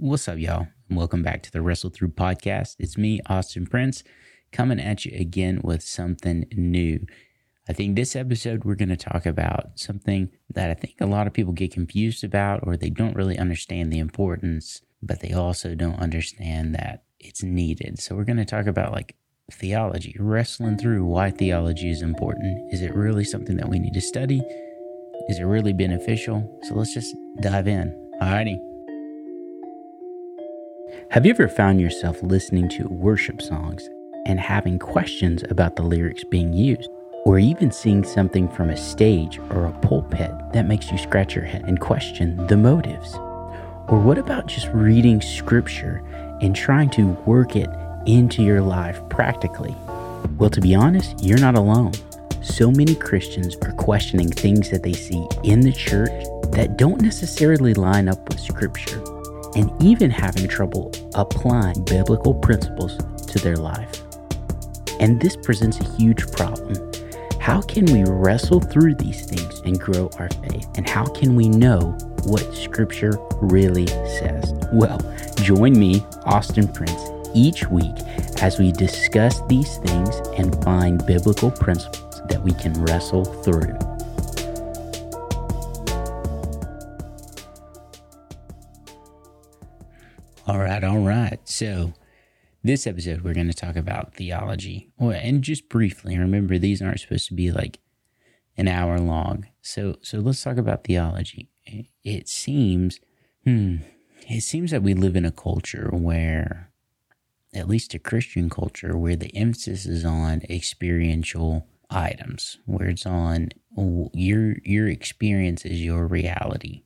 What's up, y'all? And welcome back to the Wrestle Through podcast. It's me, Austin Prince, coming at you again with something new. I think this episode we're going to talk about something that I think a lot of people get confused about or they don't really understand the importance, but they also don't understand that it's needed. So we're going to talk about like theology, wrestling through why theology is important. Is it really something that we need to study? Is it really beneficial? So let's just dive in. Alrighty. Have you ever found yourself listening to worship songs and having questions about the lyrics being used? Or even seeing something from a stage or a pulpit that makes you scratch your head and question the motives? Or what about just reading scripture and trying to work it into your life practically? Well, to be honest, you're not alone. So many Christians are questioning things that they see in the church that don't necessarily line up with scripture and even having trouble applying biblical principles to their life. And this presents a huge problem. How can we wrestle through these things and grow our faith? And how can we know what Scripture really says? Well, join me, Austin Prince, each week as we discuss these things and find biblical principles that we can wrestle through. So, this episode, we're going to talk about theology. And just briefly, remember these aren't supposed to be like an hour long. So, so let's talk about theology. It seems, hmm, it seems that we live in a culture where, at least a Christian culture, where the emphasis is on experiential items, where it's on your your experience is your reality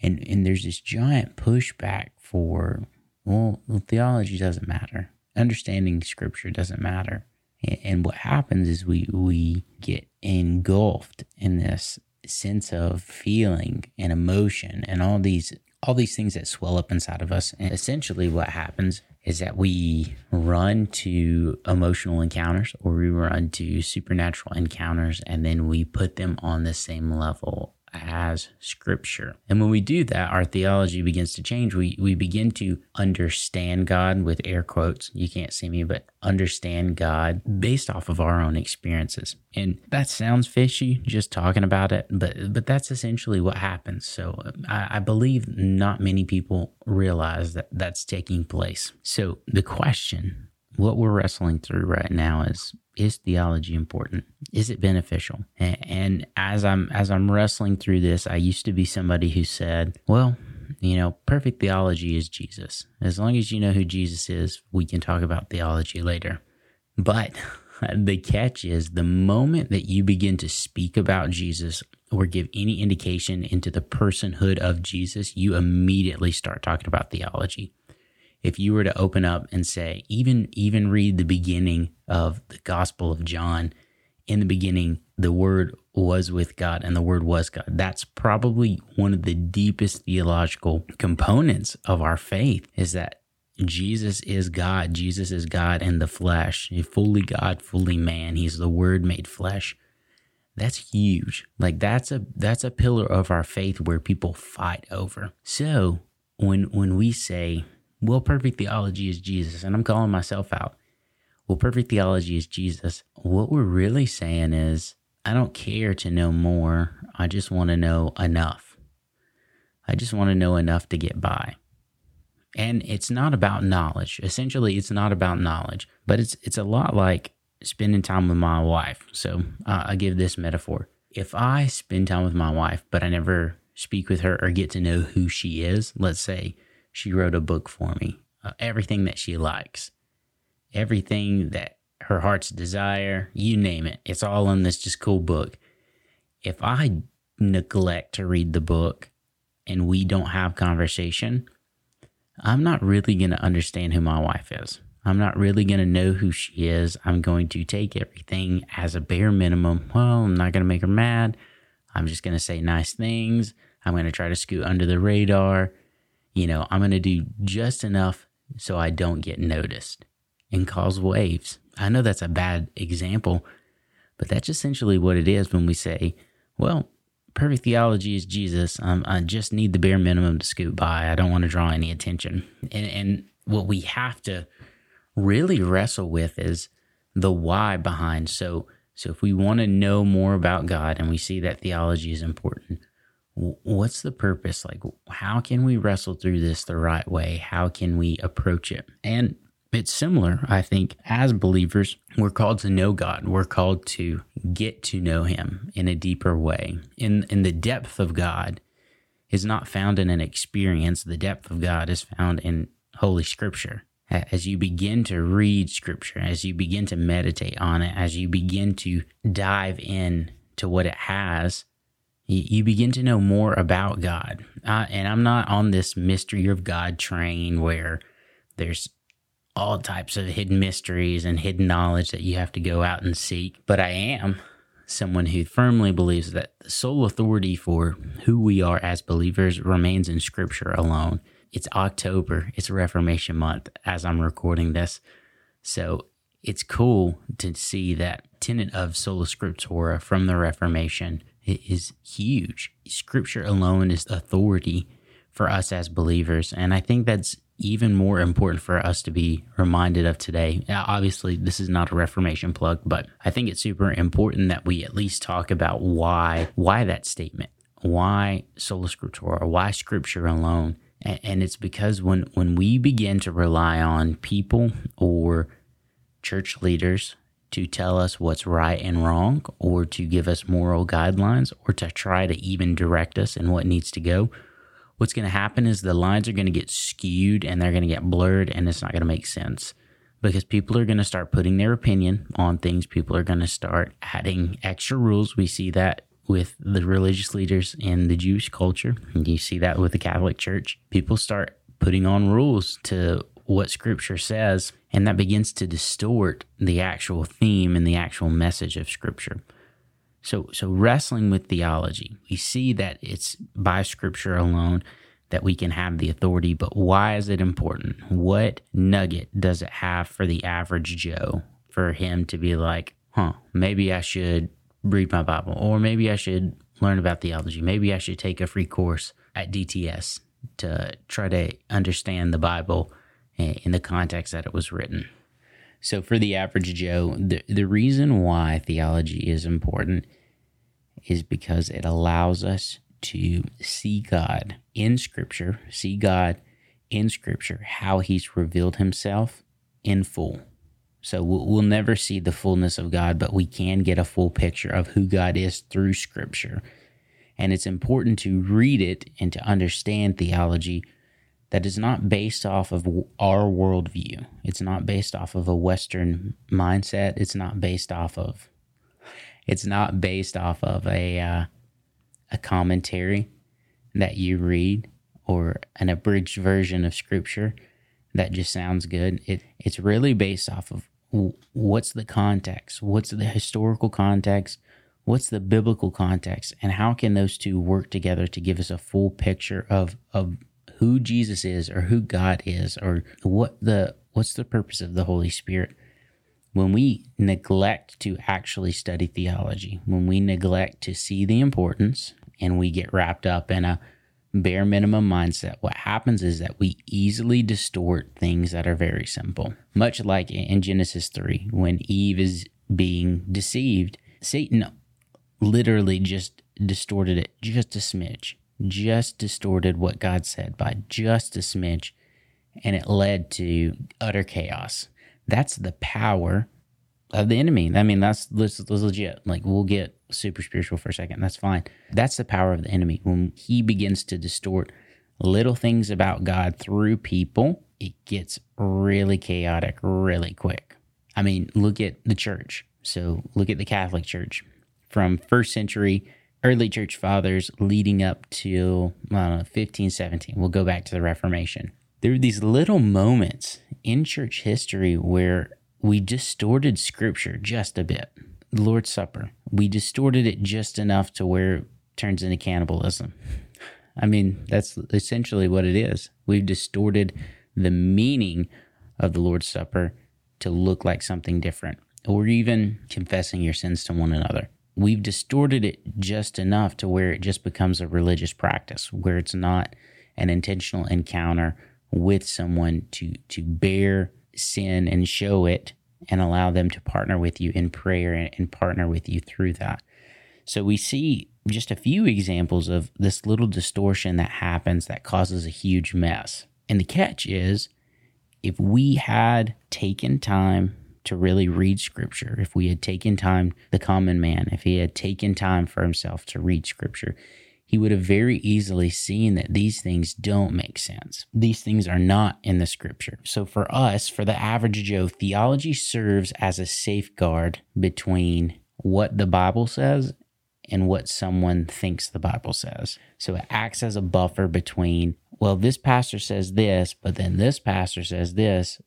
and and there's this giant pushback for well, theology doesn't matter. Understanding scripture doesn't matter. And, and what happens is we we get engulfed in this sense of feeling and emotion and all these all these things that swell up inside of us. And essentially what happens is that we run to emotional encounters or we run to supernatural encounters and then we put them on the same level as scripture. And when we do that, our theology begins to change. We we begin to understand God with air quotes. You can't see me, but understand God based off of our own experiences. And that sounds fishy just talking about it, but but that's essentially what happens. So I, I believe not many people realize that that's taking place. So the question what we're wrestling through right now is is theology important? Is it beneficial? And, as I'm as I'm wrestling through this, I used to be somebody who said, "Well, you know, perfect theology is Jesus. As long as you know who Jesus is, we can talk about theology later." But the catch is the moment that you begin to speak about Jesus or give any indication into the personhood of Jesus, you immediately start talking about theology if you were to open up and say even even read the beginning of the gospel of john in the beginning the word was with god and the word was god. That's probably one of the deepest theological components of our faith is that jesus is god. Jesus is god in the flesh. Fully god fully man. He's the word made flesh. That's huge. Like that's a that's a pillar of our faith where people fight over. So when when we say well, perfect theology is Jesus, and I'm calling myself out. Well, perfect theology is Jesus. What we're really saying is, I don't care to know more. I just want to know enough. I just want to know enough to get by. And it's not about knowledge. Essentially, it's not about knowledge, but it's it's a lot like spending time with my wife. So uh, I give this metaphor: if I spend time with my wife, but I never speak with her or get to know who she is, let's say she wrote a book for me. Uh, everything that she likes, everything that her heart's desire, you name it. It's all in this just cool book. If I neglect to read the book and we don't have conversation, I'm not really going to understand who my wife is. I'm not really going to know who she is. I'm going to take everything as a bare minimum. Well, I'm not going to make her mad. I'm just going to say nice things. I'm going to try to scoot under the radar you know, I'm going to do just enough so I don't get noticed and cause waves. I know that's a bad example, but that's essentially what it is when we say, well, perfect theology is Jesus. Um, I just need the bare minimum to scoot by. I don't want to draw any attention. And, and what we have to really wrestle with is the why behind. So, so if we want to know more about God and we see that theology is important, what's the purpose? Like, how can we wrestle through this the right way? How can we approach it? And it's similar, I think, as believers, we're called to know God. We're called to get to know Him in a deeper way. In, in the depth of God is not found in an experience, the depth of God is found in Holy Scripture. As you begin to read Scripture, as you begin to meditate on it, as you begin to dive in to what it has, you begin to know more about God. Uh, and I'm not on this mystery of God train where there's all types of hidden mysteries and hidden knowledge that you have to go out and seek. But I am someone who firmly believes that the sole authority for who we are as believers remains in Scripture alone. It's October, it's Reformation month as I'm recording this. So it's cool to see that tenet of sola scriptura from the Reformation is huge. Scripture alone is authority for us as believers. And I think that's even more important for us to be reminded of today. Now, obviously, this is not a Reformation plug, but I think it's super important that we at least talk about why why that statement, why sola scriptura, why Scripture alone. And it's because when when we begin to rely on people or church leaders to tell us what's right and wrong, or to give us moral guidelines, or to try to even direct us in what needs to go, what's going to happen is the lines are going to get skewed and they're going to get blurred and it's not going to make sense because people are going to start putting their opinion on things. People are going to start adding extra rules. We see that with the religious leaders in the Jewish culture. And you see that with the Catholic Church. People start putting on rules to what scripture says, and that begins to distort the actual theme and the actual message of scripture. So, so wrestling with theology, we see that it's by scripture alone that we can have the authority, but why is it important? What nugget does it have for the average Joe for him to be like, huh, maybe I should read my Bible, or maybe I should learn about theology, maybe I should take a free course at DTS to try to understand the Bible Eh, in the context that it was written. So, for the average Joe, the, the reason why theology is important is because it allows us to see God in Scripture, see God in Scripture, how He's revealed Himself in full. So, we'll, we'll never see the fullness of God, but we can get a full picture of who God is through Scripture. And it's important to read it and to understand theology that is not based off of our worldview. It's not based off of a Western mindset. It's not based off of. It's not based off of a uh, a commentary that you read or an abridged version of scripture that just sounds good. It it's really based off of what's the context, what's the historical context, what's the biblical context, and how can those two work together to give us a full picture of of who Jesus is or who God is or what the what's the purpose of the Holy Spirit. When we neglect to actually study theology, when we neglect to see the importance and we get wrapped up in a bare minimum mindset, what happens is that we easily distort things that are very simple. Much like in Genesis 3, when Eve is being deceived, Satan literally just distorted it just a smidge just distorted what God said by just a smidge, and it led to utter chaos. That's the power of the enemy. I mean, that's, that's, that's legit. Like, we'll get super spiritual for a second. That's fine. That's the power of the enemy. When he begins to distort little things about God through people, it gets really chaotic really quick. I mean, look at the church. So, look at the Catholic Church from first century early church fathers leading up to know, 15, 17. We'll go back to the Reformation. There were these little moments in church history where we distorted scripture just a bit. The Lord's Supper, we distorted it just enough to where it turns into cannibalism. I mean, that's essentially what it is. We've distorted the meaning of the Lord's Supper to look like something different, or even confessing your sins to one another we've distorted it just enough to where it just becomes a religious practice, where it's not an intentional encounter with someone to to bear sin and show it and allow them to partner with you in prayer and, and partner with you through that. So we see just a few examples of this little distortion that happens that causes a huge mess. And the catch is if we had taken time to really read scripture, if we had taken time, the common man, if he had taken time for himself to read scripture, he would have very easily seen that these things don't make sense. These things are not in the scripture. So, for us, for the average Joe, theology serves as a safeguard between what the Bible says and what someone thinks the Bible says. So, it acts as a buffer between, well, this pastor says this, but then this pastor says this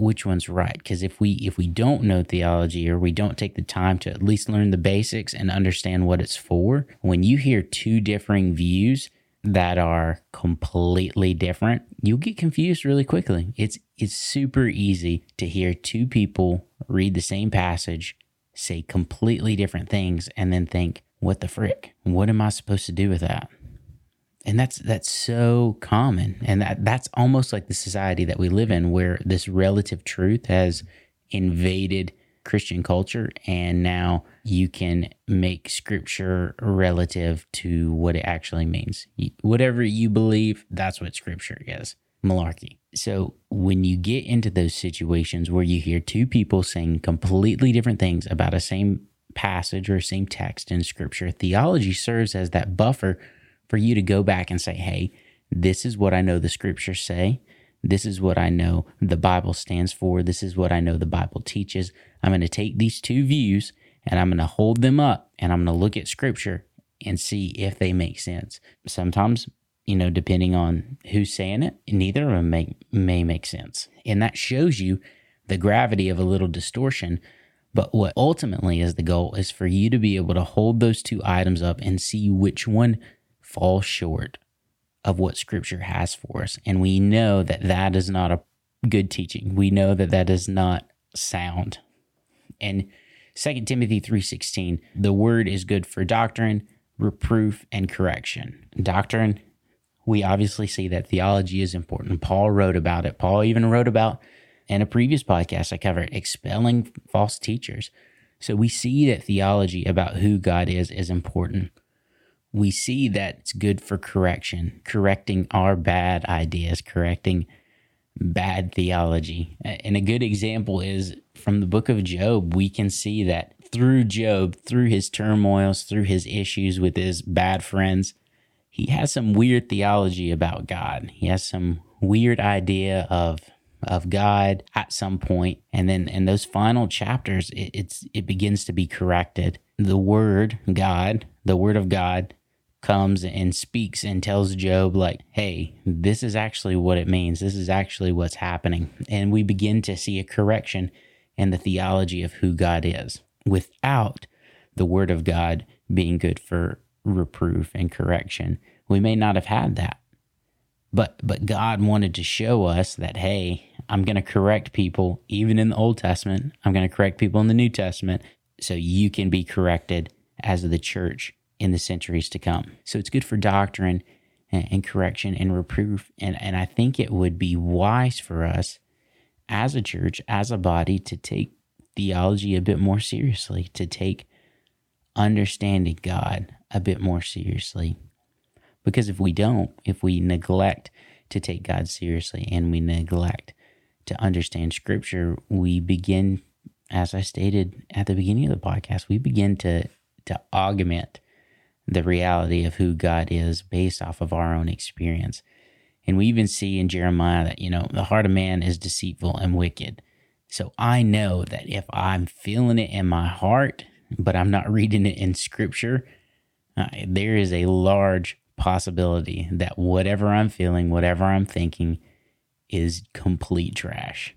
which one's right? Because if we if we don't know theology or we don't take the time to at least learn the basics and understand what it's for when you hear two differing views that are completely different you'll get confused really quickly. It's it's super easy to hear two people read the same passage say completely different things and then think what the frick? What am i supposed to do with that and that's that's so common. And that that's almost like the society that we live in where this relative truth has invaded christian culture and now you can make scripture relative to what it actually means. Whatever you believe that's what scripture is. Malarkey. So when you get into those situations where you hear two people saying completely different things about a same passage or same text in scripture theology serves as that buffer for you to go back and say, hey, this is what I know the scriptures say. This is what I know the Bible stands for. This is what I know the Bible teaches. I'm going to take these two views and I'm going to hold them up and I'm going to look at scripture and see if they make sense. Sometimes, you know, depending on who's saying it, neither of them may, may make sense. And that shows you the gravity of a little distortion. But what ultimately is the goal is for you to be able to hold those two items up and see which one fall short of what scripture has for us. And we know that that is not a good teaching. We know that that is not sound. And 2 Timothy 3:16, the word is good for doctrine, reproof and correction. Doctrine, we obviously see that theology is important. Paul wrote about it. Paul even wrote about in a previous podcast I covered expelling false teachers. So we see that theology about who God is is important we see that it's good for correction, correcting our bad ideas, correcting bad theology. And a good example is from the book of Job, we can see that through Job, through his turmoils, through his issues with his bad friends, he has some weird theology about God. He has some weird idea of of God at some point, and then in those final chapters, it, it's it begins to be corrected. The Word, God, the Word of God, comes and speaks and tells Job, like, hey, this is actually what it means. This is actually what's happening. And we begin to see a correction in the theology of who God is without the word of God being good for reproof and correction. We may not have had that. But but God wanted to show us that hey, I'm going to correct people even in the Old Testament. I'm going to correct people in the New Testament so you can be corrected as the church in the centuries to come. So it's good for doctrine and, and correction and reproof. And, and I think it would be wise for us as a church, as a body, to take theology a bit more seriously, to take understanding God a bit more seriously. Because if we don't, if we neglect to take God seriously and we neglect to understand Scripture, we begin, as I stated at the beginning of the podcast, we begin to to augment the reality of who God is based off of our own experience. And we even see in Jeremiah that, you know, the heart of man is deceitful and wicked. So I know that if I'm feeling it in my heart, but I'm not reading it in scripture, uh, there is a large possibility that whatever I'm feeling, whatever I'm thinking, is complete trash.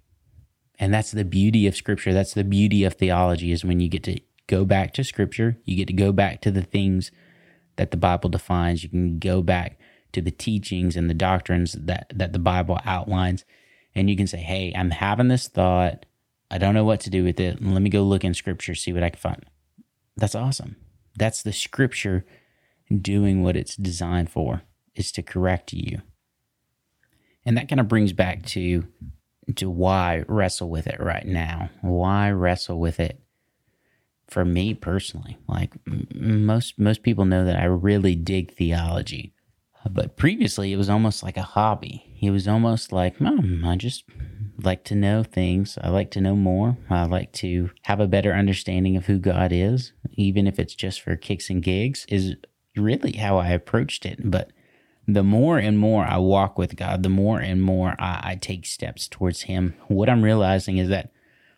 And that's the beauty of scripture. That's the beauty of theology is when you get to go back to scripture, you get to go back to the things that the Bible defines. You can go back to the teachings and the doctrines that, that the Bible outlines, and you can say, Hey, I'm having this thought. I don't know what to do with it. Let me go look in scripture, see what I can find. that's awesome. That's the scripture doing what it's designed for is to correct you. And that kind of brings back to to why wrestle with it right now. Why wrestle with it for me personally? Like most most people know that I really dig theology. But previously it was almost like a hobby. It was almost like, "Mom, I just like to know things. I like to know more. I like to have a better understanding of who God is, even if it's just for kicks and gigs." Is really how I approached it. But the more and more I walk with God, the more and more I, I, take steps towards Him. What I'm realizing is that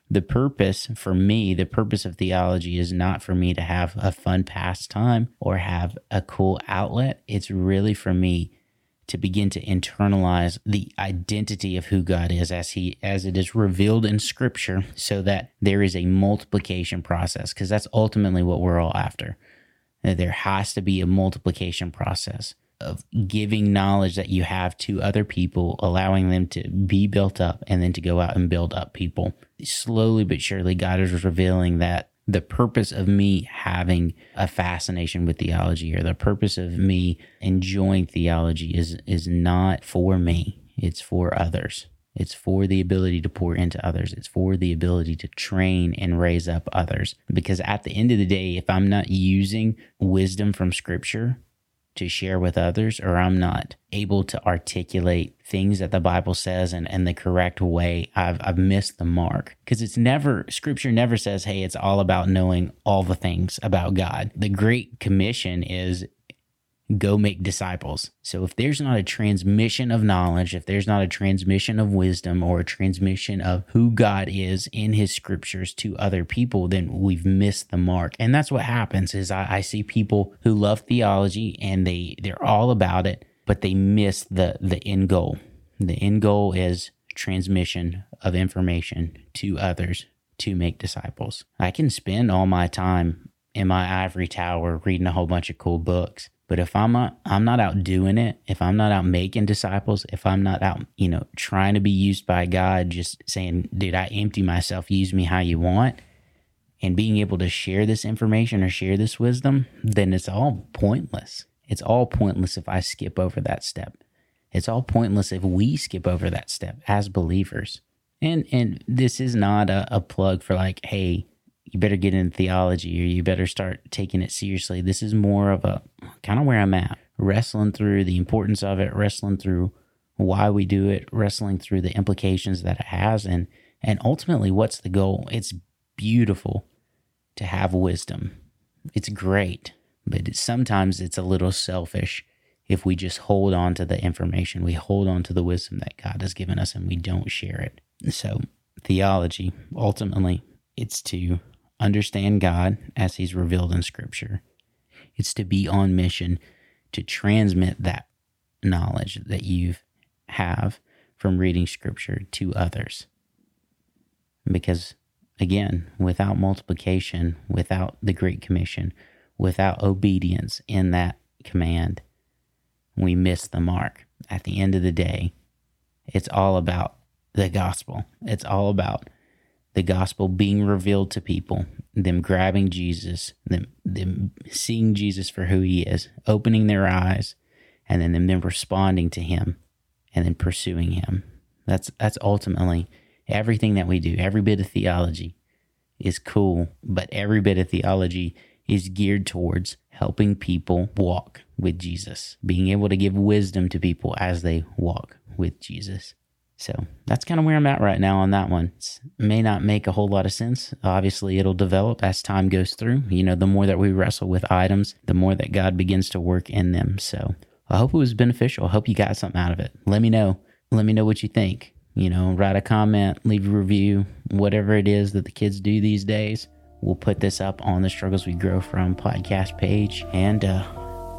the purpose for me, the purpose of theology is not for me to have a fun pastime or have a cool outlet. It's really for me to begin to internalize the identity of who God is as he as it is revealed in scripture so that there is a multiplication process because that's ultimately what we're all after. There has to be a multiplication process of giving knowledge that you have to other people, allowing them to be built up and then to go out and build up people. Slowly but surely, God is revealing that the purpose of me having a fascination with theology or the purpose of me enjoying theology is is not for me. It's for others. It's for the ability to pour into others. It's for the ability to train and raise up others. Because at the end of the day if i'm not using wisdom from scripture to share with others, or I'm not able to articulate things that the Bible says and, in the correct way, I've, I've missed the mark. Because it's never, scripture never says, hey, it's all about knowing all the things about God. The Great Commission is go make disciples. So if there's not a transmission of knowledge, if there's not a transmission of wisdom or a transmission of who God is in his scriptures to other people, then we've missed the mark. And that's what happens is I, I see people who love theology and they they're all about it, but they miss the the end goal. The end goal is transmission of information to others to make disciples. I can spend all my time in my ivory tower reading a whole bunch of cool books but if I'm not, I'm not out doing it, if I'm not out making disciples, if I'm not out, you know, trying to be used by God, just saying, dude, I empty myself, use me how you want, and being able to share this information or share this wisdom, then it's all pointless. It's all pointless if I skip over that step. It's all pointless if we skip over that step as believers. And and this is not a, a plug for like, hey, you better get into theology or you better start taking it seriously. This is more of a kind of where I'm at, wrestling through the importance of it, wrestling through why we do it, wrestling through the implications that it has and and ultimately what's the goal? It's beautiful to have wisdom. It's great, but sometimes it's a little selfish if we just hold on to the information, we hold on to the wisdom that God has given us and we don't share it. So, theology ultimately it's to understand God as He's revealed in Scripture. It's to be on mission to transmit that knowledge that you have from reading Scripture to others. Because, again, without multiplication, without the Great Commission, without obedience in that command, we miss the mark. At the end of the day, it's all about the gospel. It's all about the gospel being revealed to people, them grabbing Jesus, them them seeing Jesus for who he is, opening their eyes, and then them, them responding to him and then pursuing him. That's that's ultimately everything that we do. Every bit of theology is cool, but every bit of theology is geared towards helping people walk with Jesus, being able to give wisdom to people as they walk with Jesus. So that's kind of where I'm at right now on that one. May not make a whole lot of sense. Obviously, it'll develop as time goes through. You know, the more that we wrestle with items, the more that God begins to work in them. So I hope it was beneficial. I hope you got something out of it. Let me know. Let me know what you think. You know, write a comment, leave a review, whatever it is that the kids do these days. We'll put this up on the Struggles We Grow From podcast page and uh,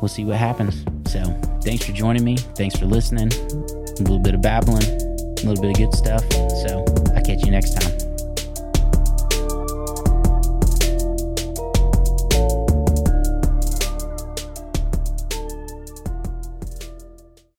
we'll see what happens. So thanks for joining me. Thanks for listening. A little bit of babbling a little bit of good stuff. So I'll catch you next time.